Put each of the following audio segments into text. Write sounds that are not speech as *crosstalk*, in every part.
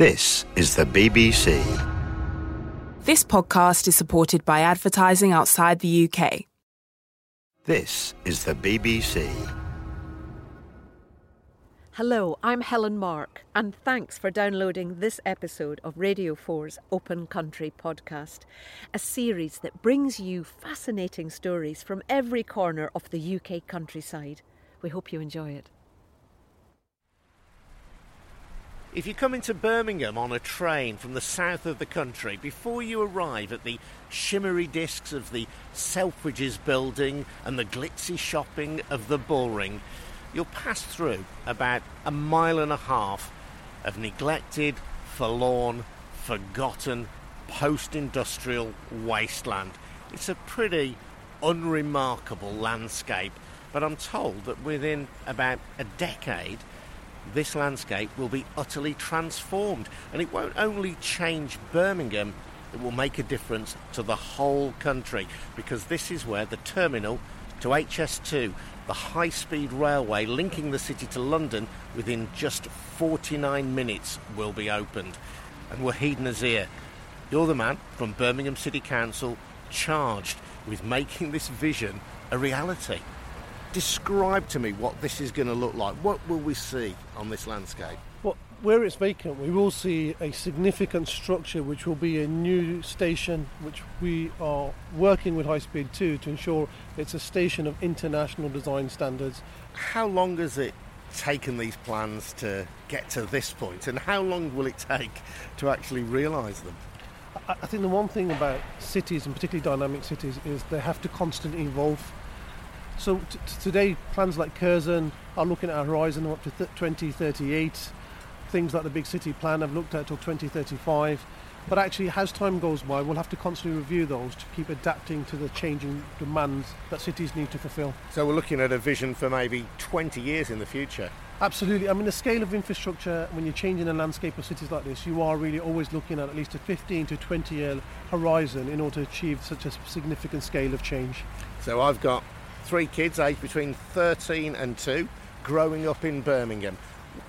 This is the BBC. This podcast is supported by advertising outside the UK. This is the BBC. Hello, I'm Helen Mark, and thanks for downloading this episode of Radio 4's Open Country podcast, a series that brings you fascinating stories from every corner of the UK countryside. We hope you enjoy it. If you come into Birmingham on a train from the south of the country, before you arrive at the shimmery discs of the Selfridges building and the glitzy shopping of the Bullring, you'll pass through about a mile and a half of neglected, forlorn, forgotten, post industrial wasteland. It's a pretty unremarkable landscape, but I'm told that within about a decade, this landscape will be utterly transformed. And it won't only change Birmingham, it will make a difference to the whole country because this is where the terminal to HS2, the high speed railway linking the city to London, within just 49 minutes will be opened. And Waheed Nazir, you're the man from Birmingham City Council charged with making this vision a reality describe to me what this is going to look like. What will we see on this landscape? Well, where it's vacant, we will see a significant structure which will be a new station, which we are working with High Speed 2 to ensure it's a station of international design standards. How long has it taken these plans to get to this point, and how long will it take to actually realise them? I think the one thing about cities, and particularly dynamic cities, is they have to constantly evolve so t- today, plans like Curzon are looking at a horizon up to th- 2038. Things like the big city plan have looked at till 2035. But actually, as time goes by, we'll have to constantly review those to keep adapting to the changing demands that cities need to fulfil. So we're looking at a vision for maybe 20 years in the future. Absolutely. I mean, the scale of infrastructure, when you're changing the landscape of cities like this, you are really always looking at at least a 15 to 20 year horizon in order to achieve such a significant scale of change. So I've got three kids aged between 13 and 2 growing up in Birmingham.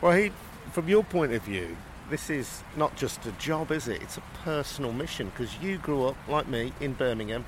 Well, he, from your point of view, this is not just a job, is it? It's a personal mission because you grew up, like me, in Birmingham,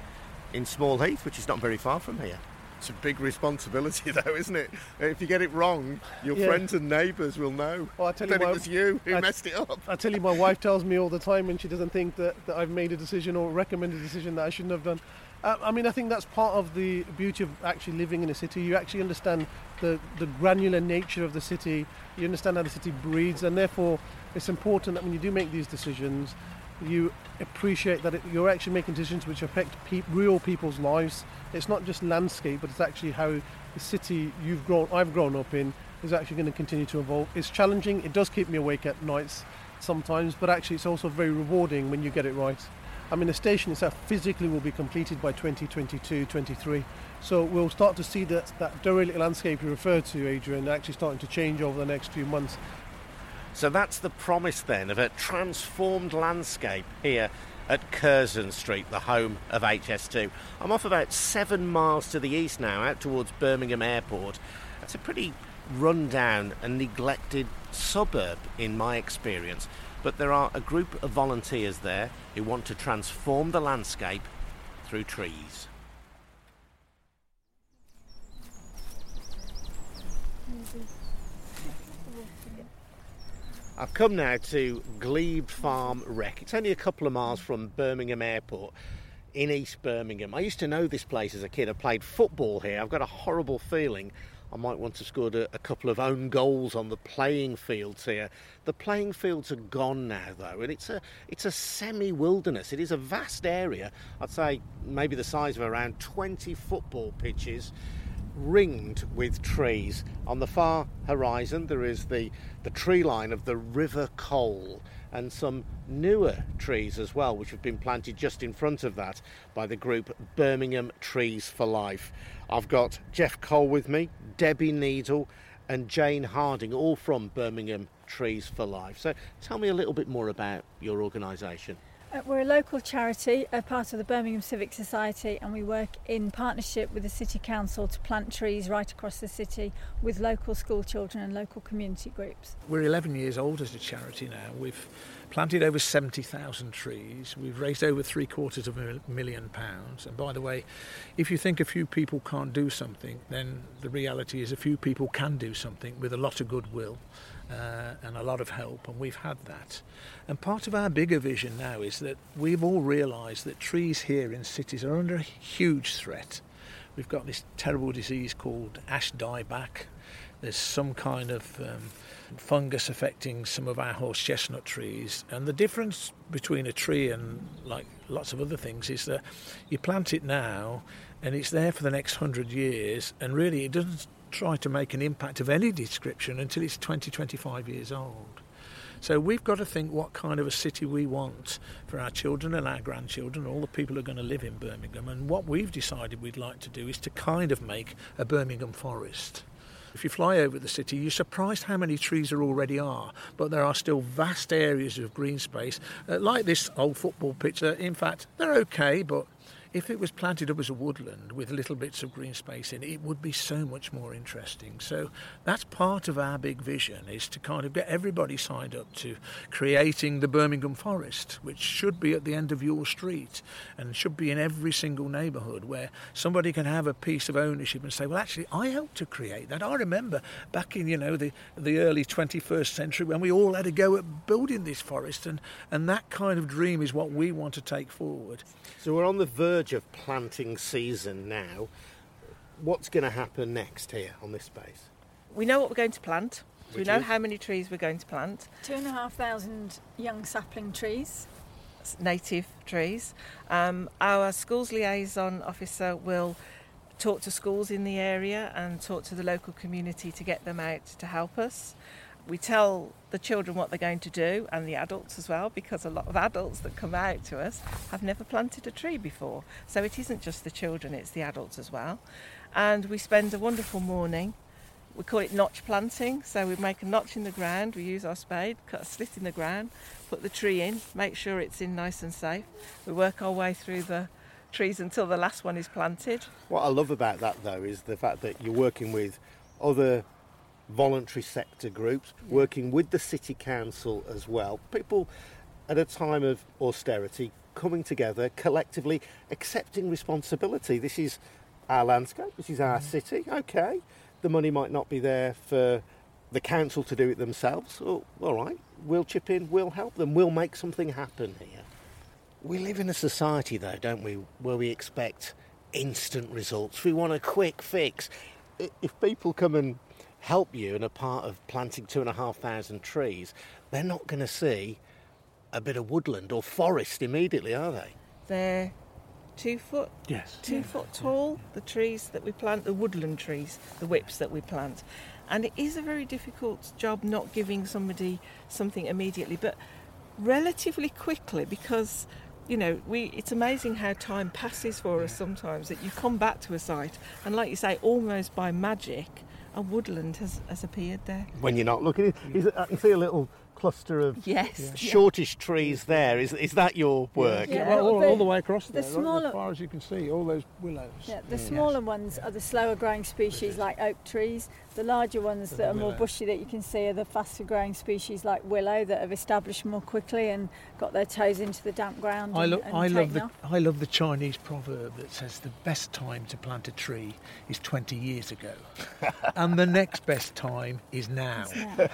in Small Heath, which is not very far from here. It's a big responsibility, *laughs* though, isn't it? If you get it wrong, your yeah. friends and neighbours will know. Well, I tell you, my, it was you who I, messed it up. I tell you, my wife tells me all the time when she doesn't think that, that I've made a decision or recommended a decision that I shouldn't have done. Uh, I mean, I think that's part of the beauty of actually living in a city. You actually understand the, the granular nature of the city, you understand how the city breathes, and therefore it's important that when you do make these decisions, you appreciate that it, you're actually making decisions which affect pe- real people's lives. It's not just landscape, but it's actually how the city you've grown, I've grown up in, is actually going to continue to evolve. It's challenging. It does keep me awake at nights sometimes, but actually it's also very rewarding when you get it right. I mean, the station itself physically will be completed by 2022 23. So we'll start to see that, that derelict landscape you referred to, Adrian, actually starting to change over the next few months. So that's the promise then of a transformed landscape here at Curzon Street, the home of HS2. I'm off about seven miles to the east now, out towards Birmingham Airport. That's a pretty run-down and neglected suburb in my experience but there are a group of volunteers there who want to transform the landscape through trees. I've come now to Glebe Farm Rec. It's only a couple of miles from Birmingham Airport in East Birmingham. I used to know this place as a kid. I played football here. I've got a horrible feeling I might want to score a, a, couple of own goals on the playing fields here. The playing fields are gone now, though, and it's a it's a semi-wilderness. It is a vast area. I'd say maybe the size of around 20 football pitches, ringed with trees. On the far horizon, there is the the tree line of the River Cole and some newer trees as well, which have been planted just in front of that by the group Birmingham Trees for Life. I've got Jeff Cole with me, Debbie Needle, and Jane Harding, all from Birmingham Trees for Life. So tell me a little bit more about your organisation. Uh, We're a local charity, a part of the Birmingham Civic Society, and we work in partnership with the City Council to plant trees right across the city with local school children and local community groups. We're 11 years old as a charity now. We've planted over 70,000 trees. We've raised over three quarters of a million pounds. And by the way, if you think a few people can't do something, then the reality is a few people can do something with a lot of goodwill uh, and a lot of help, and we've had that. And part of our bigger vision now is that we've all realised that trees here in cities are under a huge threat. We've got this terrible disease called ash dieback. There's some kind of um, fungus affecting some of our horse chestnut trees, and the difference between a tree and like lots of other things is that you plant it now, and it's there for the next hundred years, and really it doesn't try to make an impact of any description until it's 20, 25 years old. So we've got to think what kind of a city we want for our children and our grandchildren, all the people who are going to live in Birmingham. And what we've decided we'd like to do is to kind of make a Birmingham forest. If you fly over the city, you're surprised how many trees there already are, but there are still vast areas of green space, uh, like this old football pitch. That, in fact, they're okay, but if it was planted up as a woodland with little bits of green space in it, it would be so much more interesting. So that's part of our big vision is to kind of get everybody signed up to creating the Birmingham Forest, which should be at the end of your street and should be in every single neighbourhood where somebody can have a piece of ownership and say, well, actually, I helped to create that. I remember back in, you know, the, the early 21st century when we all had a go at building this forest and, and that kind of dream is what we want to take forward. So we're on the verge of planting season now. What's going to happen next here on this space? We know what we're going to plant. So we know is? how many trees we're going to plant, Two and a half thousand young sapling trees. s- native trees. Um, our schools liaison officer will talk to schools in the area and talk to the local community to get them out to help us. We tell the children what they're going to do and the adults as well because a lot of adults that come out to us have never planted a tree before. So it isn't just the children, it's the adults as well. And we spend a wonderful morning we call it notch planting. So we make a notch in the ground, we use our spade, cut a slit in the ground, put the tree in, make sure it's in nice and safe. We work our way through the trees until the last one is planted. What I love about that, though, is the fact that you're working with other voluntary sector groups, working with the city council as well. People at a time of austerity coming together collectively, accepting responsibility. This is our landscape, this is our mm-hmm. city. Okay, the money might not be there for the council to do it themselves. Oh, all right, we'll chip in, we'll help them, we'll make something happen here. We live in a society, though, don't we, where we expect instant results. We want a quick fix. If people come and help you in a part of planting two and a half thousand trees, they're not going to see a bit of woodland or forest immediately, are they? They're two foot, Yes. two foot tall. The trees that we plant, the woodland trees, the whips that we plant, and it is a very difficult job not giving somebody something immediately, but relatively quickly because. You know, we, it's amazing how time passes for us sometimes that you come back to a site and, like you say, almost by magic, a woodland has, has appeared there. When you're not looking, is it, uh, I can see a little cluster of *laughs* Yes. shortish trees there. Is, is that your work? Yeah. well, all, the- all the way across the there, right, smaller- as far as you can see, all those willows. Yeah, the smaller ones are the slower growing species like oak trees. The larger ones that are more bushy that you can see are the faster growing species like willow that have established more quickly and got their toes into the damp ground. I, lo- and I love the off. I love the Chinese proverb that says the best time to plant a tree is 20 years ago, *laughs* and the next best time is now. *laughs*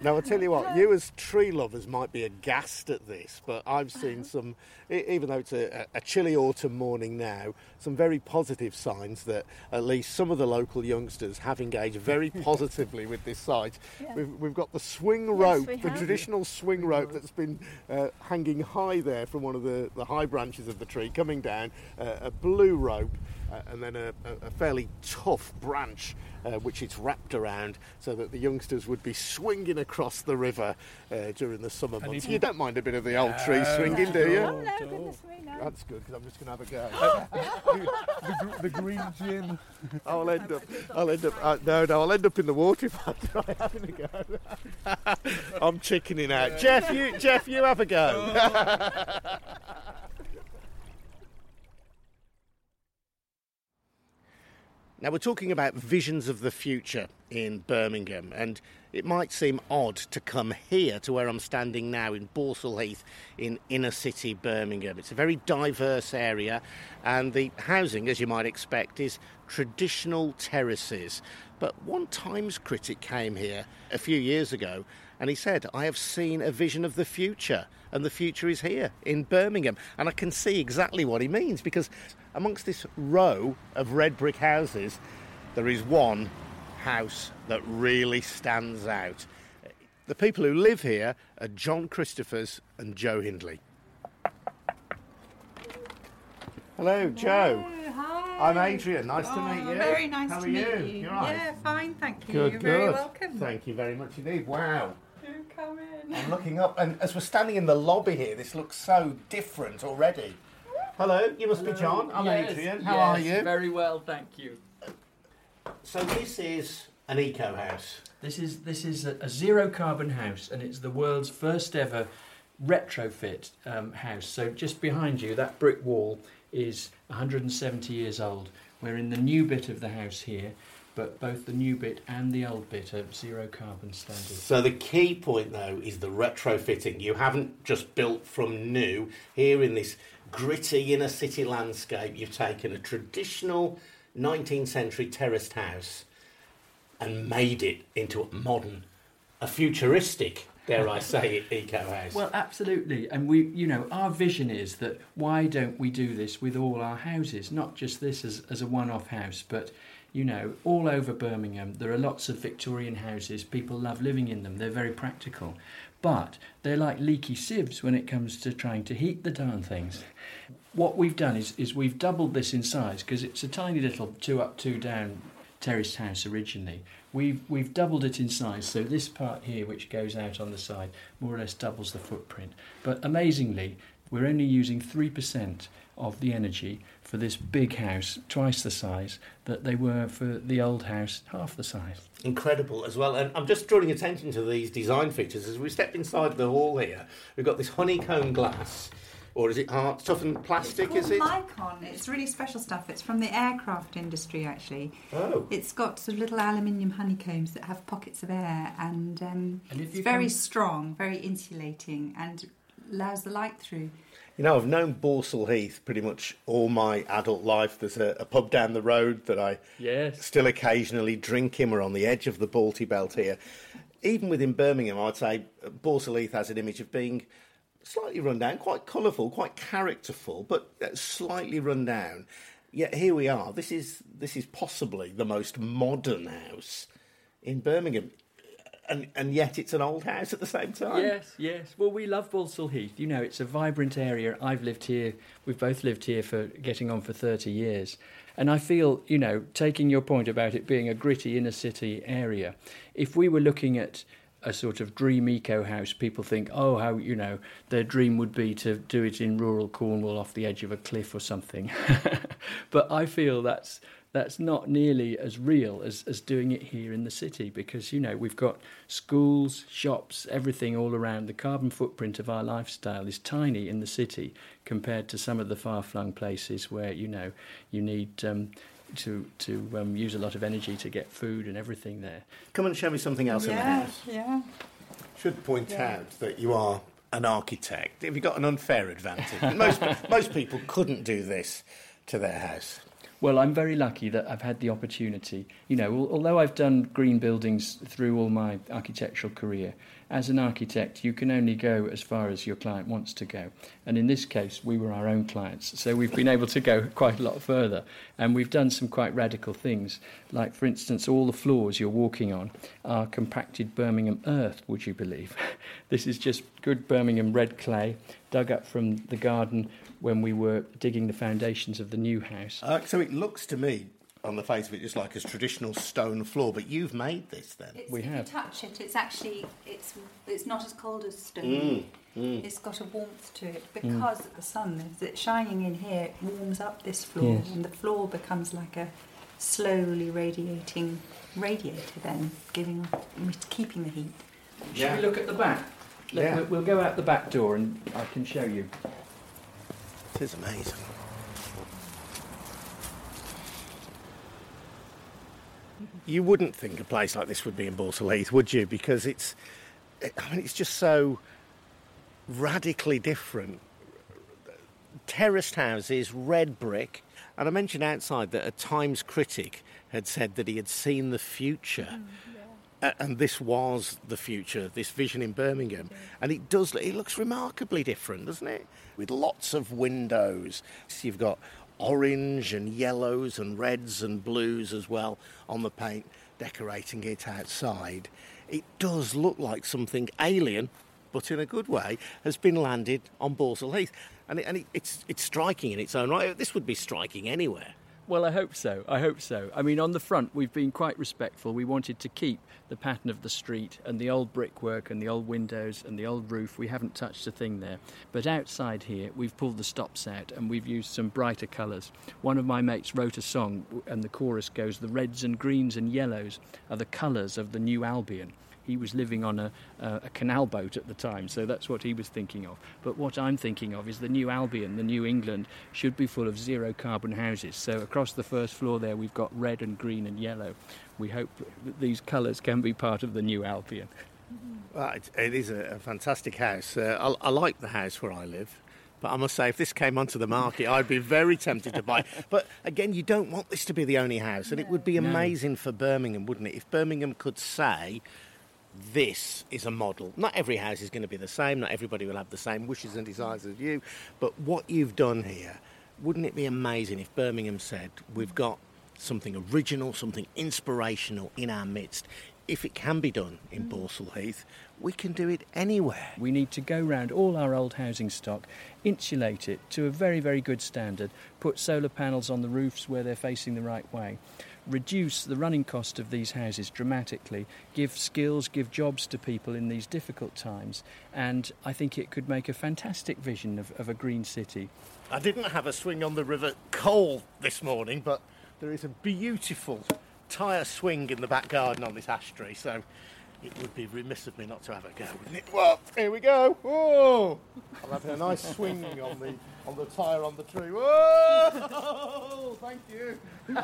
Now, I'll tell you what, you *laughs* as tree lovers might be aghast at this, but I've seen some, e- even though it's a, a chilly autumn morning now, some very positive signs that at least some of the local youngsters have engaged very *laughs* positively with this site. Yeah. We've, we've got the swing rope, the have. traditional swing rope that's been uh, hanging high there from one of the, the high branches of the tree, coming down, uh, a blue rope, uh, and then a, a, a fairly tough branch uh, which it's wrapped around so that the youngsters would be swinging across the river uh, during the summer months. if You don't mind a bit of the old tree swinging, do you? Oh no, goodness me, no. That's good because I'm just going to have a go. *laughs* the, gr- the green gin. *laughs* I'll end up. I'll end up. Uh, no, no. I'll end up in the water *laughs* if I try having a go. I'm chickening out. Jeff, you Jeff, you have a go. Now, we're talking about visions of the future in Birmingham, and it might seem odd to come here to where I'm standing now in Balsall Heath in inner city Birmingham. It's a very diverse area, and the housing, as you might expect, is traditional terraces. But one Times critic came here a few years ago and he said, I have seen a vision of the future, and the future is here in Birmingham. And I can see exactly what he means because amongst this row of red brick houses, there is one house that really stands out. The people who live here are John Christophers and Joe Hindley. Hello, Joe. Hi. I'm Adrian. Nice to Oh, meet you. Very nice How to meet you? you. You're right. Yeah, fine, thank you. Good, You're good. very welcome. Thank you very much indeed. Wow. Do come in. I'm looking up, and as we're standing in the lobby here, this looks so different already. Hello, you must be John. I'm Yes, Adrian. How yes, are you? Very well, thank you. So this is an eco house. This is this is a, a zero carbon house, and it's the world's first ever retrofit um, house. So just behind you, that brick wall is 170 years old. We're in the new bit of the house here, but both the new bit and the old bit are zero carbon standard. So the key point, though, is the retrofitting. You haven't just built from new. Here in this gritty inner city landscape, you've taken a traditional 19th century terraced house and made it into a modern, a futuristic, dare I say it, *laughs* eco house. Well, absolutely. And we, you know, our vision is that why don't we do this with all our houses? Not just this as, as a one off house, but, you know, all over Birmingham, there are lots of Victorian houses. People love living in them, they're very practical. But they're like leaky sieves when it comes to trying to heat the darn things. What we've done is, is we've doubled this in size because it's a tiny little two up, two down terraced house originally. We've we've doubled it in size, so this part here, which goes out on the side, more or less doubles the footprint. But amazingly, we're only using three percent of the energy for this big house, twice the size that they were for the old house, half the size. Incredible as well. And I'm just drawing attention to these design features. As we step inside the hall here, we've got this honeycomb glass, or is it hard, toughened plastic, it's is it? called Mycon. It's really special stuff. It's from the aircraft industry, actually. Oh. It's got sort of little aluminium honeycombs that have pockets of air, and, um, And it's very come- strong, very insulating, and allows the light through. You know, I've known Balsall Heath pretty much all my adult life. There's a, a pub down the road that I Yes. still occasionally drink in. We're on the edge of the Balti Belt here. Even within Birmingham, I'd say Balsall Heath has an image of being slightly run down, quite colourful, quite characterful, but uh, slightly run down. Yet here we are. This is this is possibly the most modern house in Birmingham, and and yet it's an old house at the same time. Yes, yes. Well, we love Balsall Heath. You know, it's a vibrant area. I've lived here. We've both lived here for getting on for 30 years. And I feel, you know, taking your point about it being a gritty inner city area, if we were looking at a sort of dream eco house, people think, oh, how, you know, their dream would be to do it in rural Cornwall off the edge of a cliff or something. *laughs* but I feel that's that's not nearly as real as, as doing it here in the city because you know we've got schools shops everything all around the carbon footprint of our lifestyle is tiny in the city compared to some of the far-flung places where you know you need um, to to um, use a lot of energy to get food and everything there Come and show me something else in the house. yeah. Should point out that you are an architect. Have you got an unfair advantage? most *laughs* most people couldn't do this to their house. Well, I'm very lucky that I've had the opportunity. You know, although I've done green buildings through all my architectural career, as an architect, you can only go as far as your client wants to go. And in this case, we were our own clients. So we've been able to go quite a lot further. And we've done some quite radical things. Like, for instance, all the floors you're walking on are compacted Birmingham earth, would you believe? *laughs* this is just good Birmingham red clay dug up from the garden when we were digging the foundations of the new house. Uh, so it looks to me, on the face of it, just like a traditional stone floor. But you've made this then. It's, We if have. you touch it, it's actually it's it's not as cold as stone. Mm, mm. It's got a warmth to it mm. because the sun, as it's shining in here, it warms up this floor, Yes. and the floor becomes like a slowly radiating radiator. Then giving keeping the heat. Should Yeah. we look at the back? Let- Yeah. we'll, we'll go out the back door and I can show you. It is amazing. You wouldn't think a place like this would be in Balsall would you? Because it's, I mean, it's just so radically different. Terraced houses, red brick, and I mentioned outside that a Times critic had said that he had seen the future. Mm, a- and this was the future, this vision in Birmingham. And it does, it looks remarkably different, doesn't it? With lots of windows. So you've got orange and yellows and reds and blues as well on the paint, decorating it outside. It does look like something alien, but in a good way, has been landed on Balsall Heath. And, it, and it, it's, it's striking in its own right. This would be striking anywhere. Well, I hope so. I hope so. I mean, on the front, we've been quite respectful. We wanted to keep the pattern of the street and the old brickwork and the old windows and the old roof. We haven't touched a thing there. But outside here, we've pulled the stops out and we've used some brighter colours. One of my mates wrote a song, and the chorus goes The reds and greens and yellows are the colours of the new Albion. He was living on a, uh, a canal boat at the time, so that's what he was thinking of. But what I'm thinking of is the new Albion, the new England, should be full of zero carbon houses. So across the first floor there, we've got red and green and yellow. We hope that these colours can be part of the new Albion. Well, it, it is a, a fantastic house. Uh, I, I like the house where I live. But I must say, if this came onto the market, I'd be very tempted to buy. *laughs* But again, you don't want this to be the only house, and it would be No. amazing for Birmingham, wouldn't it? If Birmingham could say, "This is a model." Not every house is going to be the same. Not everybody will have the same wishes and desires as you. But what you've done here, wouldn't it be amazing if Birmingham said, "We've got something original, something inspirational in our midst." If it can be done in mm. Balsall Heath, we can do it anywhere. We need to go round all our old housing stock, insulate it to a very, very good standard, put solar panels on the roofs where they're facing the right way, reduce the running cost of these houses dramatically, give skills, give jobs to people in these difficult times, and I think it could make a fantastic vision of, of a green city. I didn't have a swing on the River Cole this morning, but there is a beautiful tyre swing in the back garden on this ash tree, so it would be remiss of me not to have a go, wouldn't it? Well, here we go. Whoa! I'm having a nice swing on the on the tyre on the tree. Whoa! Oh, thank you. *laughs*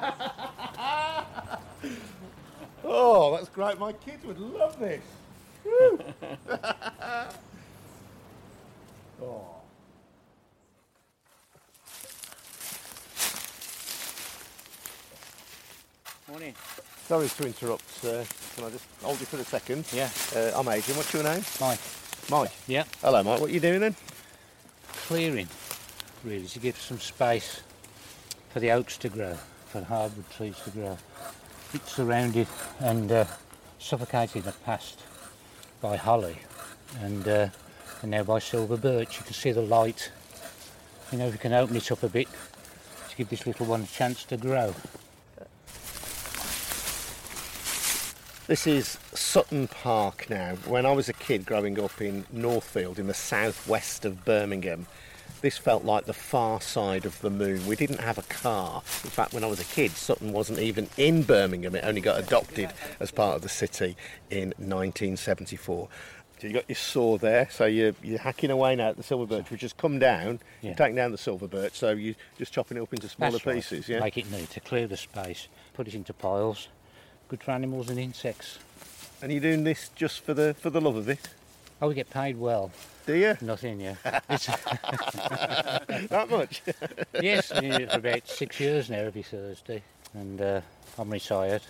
oh, that's great. My kids would love this. *laughs* Oh. Morning. Sorry to interrupt, sir. Can I just hold you for a second? Yeah. Uh, I'm Adrian. What's your name? Mike. Mike. Yeah. Hello, Mike. What are you doing then? Clearing, really, to give some space for the oaks to grow, for the hardwood trees to grow. It's surrounded and uh, suffocated in the past by holly and, uh, and now by silver birch. You can see the light. You know, if you can open it up a bit to give this little one a chance to grow. This is Sutton Park now. When I was a kid growing up in Northfield in the southwest of Birmingham, this felt like the far side of the moon. We didn't have a car. In fact, when I was a kid, Sutton wasn't even in Birmingham. It only got adopted as part of the city in 1974. So you got your saw there, so you're, you're hacking away now at the silver birch, which has come down. Yeah. You're taking down the silver birch, so you're just chopping it up into smaller That's right. pieces, yeah? Make it neat to clear the space, put it into piles. Good for animals and insects. And you're doing this just for the for the love of it? Oh, we get paid well. Do you? Nothing, yeah. *laughs* That *laughs* much? *laughs* yes, I've been doing it for about six years now every Thursday. And uh, I'm retired.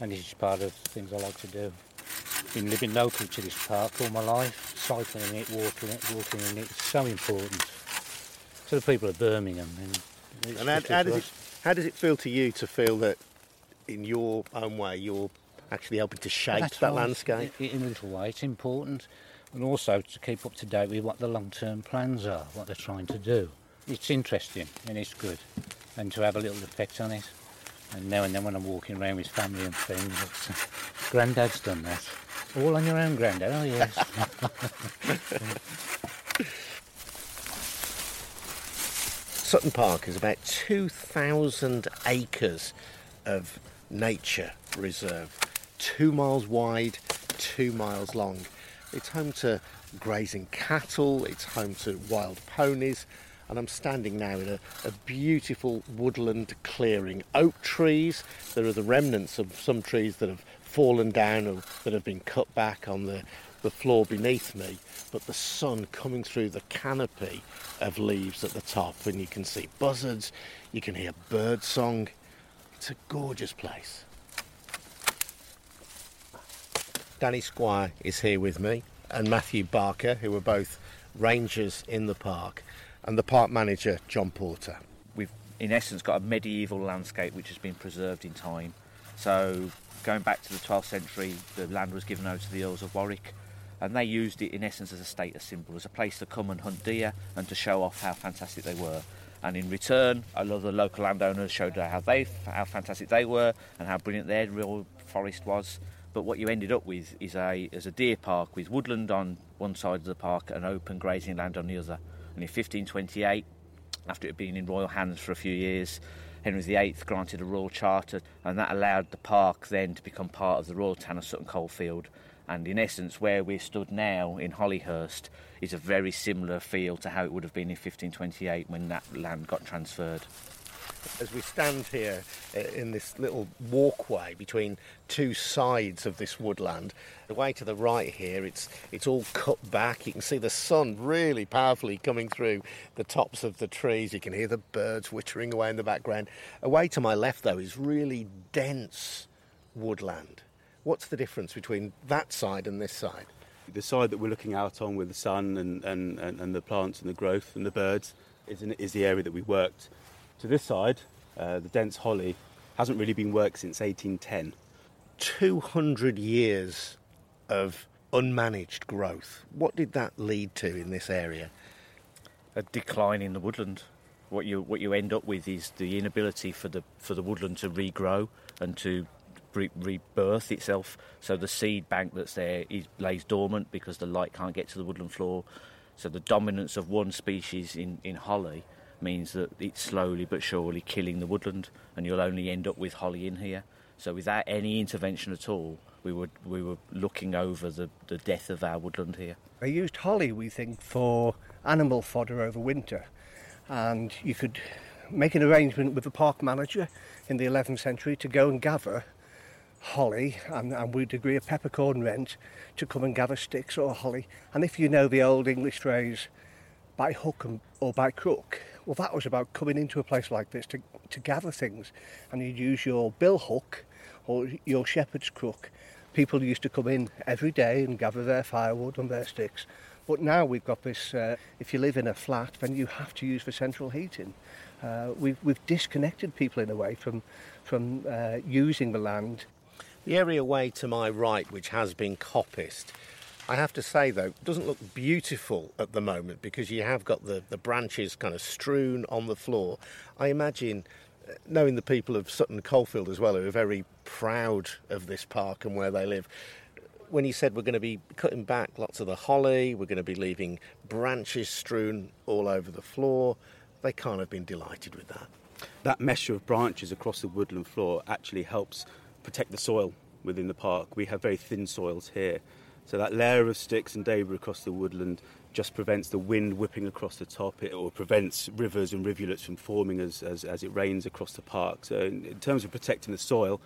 And this is part of the things I like to do. Been living local to this park all my life, cycling in it, walking it, walking in it. It's so important to the people of Birmingham. And, And how, how does it how does it feel to you to feel that in your own way you're actually helping to shape That's that right. landscape? In a little way, it's important. And also to keep up to date with what the long term plans are, what they're trying to do. It's interesting and it's good. And to have a little effect on it. And now and then when I'm walking around with family and friends, it's, uh, Grandad's done that. All on your own, Grandad? Oh, yes. *laughs* Sutton Park is about 2,000 acres of nature reserve, two miles wide, two miles long. It's home to grazing cattle, it's home to wild ponies, and I'm standing now in a, a, beautiful woodland clearing. Oak trees, there are the remnants of some trees that have fallen down or that have been cut back on the, the floor beneath me, but the sun coming through the canopy of leaves at the top, and you can see buzzards, you can hear bird song. It's a gorgeous place. Danny Squire is here with me, and Matthew Barker, who are both rangers in the park, and the park manager, John Porter. We've, in essence, got a medieval landscape which has been preserved in time. So, going back to the 12th century, the land was given over to the Earls of Warwick, and they used it in essence as a status symbol, as a place to come and hunt deer and to show off how fantastic they were. And in return, a lot of the local landowners showed how they, how fantastic they were, and how brilliant their real forest was. But what you ended up with is a, is a deer park with woodland on one side of the park and open grazing land on the other. And in 1528, after it had been in royal hands for a few years, Henry VIII granted a royal charter, and that allowed the park then to become part of the Royal Town of Sutton Coldfield. And in essence, where we're stood now in Hollyhurst is a very similar feel to how it would have been in 1528 when that land got transferred as we stand here uh, in this little walkway between two sides of this woodland. The way to the right here, it's it's all cut back. You can see the sun really powerfully coming through the tops of the trees. You can hear the birds whittering away in the background. Away to my left, though, is really dense woodland. What's the difference between that side and this side? The side that we're looking out on with the sun and, and, and, and the plants and the growth and the birds is, in, is the area that we worked to this side, uh, the dense holly hasn't really been worked since 1810. 200 years of unmanaged growth. What did that lead to in this area? A decline in the woodland. What you what you end up with is the inability for the for the woodland to regrow and to re- rebirth itself. So the seed bank that's there is, lays dormant because the light can't get to the woodland floor. So the dominance of one species in, in holly means that it's slowly but surely killing the woodland, and you'll only end up with holly in here. So without any intervention at all, we were we were looking over the, the death of our woodland here. They used holly, we think, for animal fodder over winter, and you could make an arrangement with the park manager in the 11th century to go and gather holly and, and we'd agree a peppercorn rent to come and gather sticks or holly. And if you know the old English phrase, by hook and, or by crook, well, that was about coming into a place like this to, to gather things. And you'd use your bill hook or your shepherd's crook. People used to come in every day and gather their firewood and their sticks. But now we've got this, uh, if you live in a flat, then you have to use for central heating. Uh, we've, we've disconnected people in a way from, from uh, using the land. The area way to my right, which has been coppiced, I have to say though, doesn't look beautiful at the moment because you have got the, the branches kind of strewn on the floor. I imagine, uh, knowing the people of Sutton Coldfield as well, who are very proud of this park and where they live, when you said we're going to be cutting back lots of the holly, we're going to be leaving branches strewn all over the floor, they can't have been delighted with that. That mesh of branches across the woodland floor actually helps protect the soil within the park. We have very thin soils here so that layer of sticks and debris across the woodland just prevents the wind whipping across the top it, or prevents rivers and rivulets from forming as, as, as it rains across the park. So in, in terms of protecting the soil,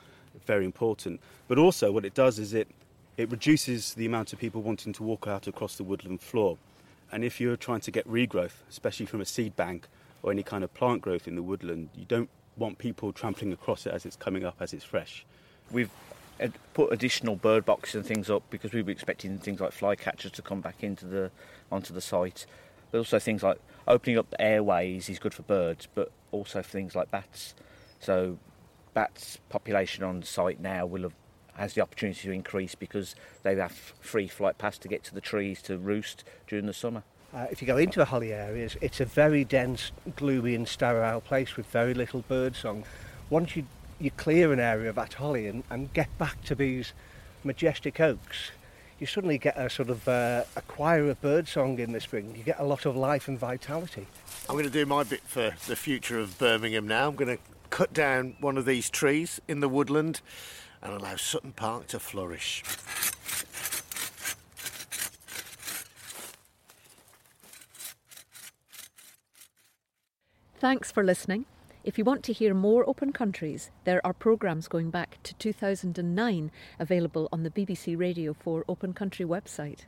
very important. But also what it does is it, it reduces the amount of people wanting to walk out across the woodland floor. And if you're trying to get regrowth, especially from a seed bank or any kind of plant growth in the woodland, you don't want people trampling across it as it's coming up, as it's fresh. We've put additional bird boxes and things up because we were expecting things like flycatchers to come back into the onto the site. But also things like opening up the airways is good for birds, but also for things like bats. So bats population on site now will have has the opportunity to increase because they have free flight paths to get to the trees to roost during the summer. Uh, if you go into the holly areas, it's a very dense, gloomy and sterile place with very little bird song. Once you you clear an area of Atholly and, and get back to these majestic oaks, you suddenly get a sort of uh, a choir of birdsong in the spring. You get a lot of life and vitality. I'm going to do my bit for the future of Birmingham now. I'm going to cut down one of these trees in the woodland and allow Sutton Park to flourish. Thanks for listening. If you want to hear more Open Countries, there are programmes going back to 2009 available on the BBC Radio 4 Open Country website.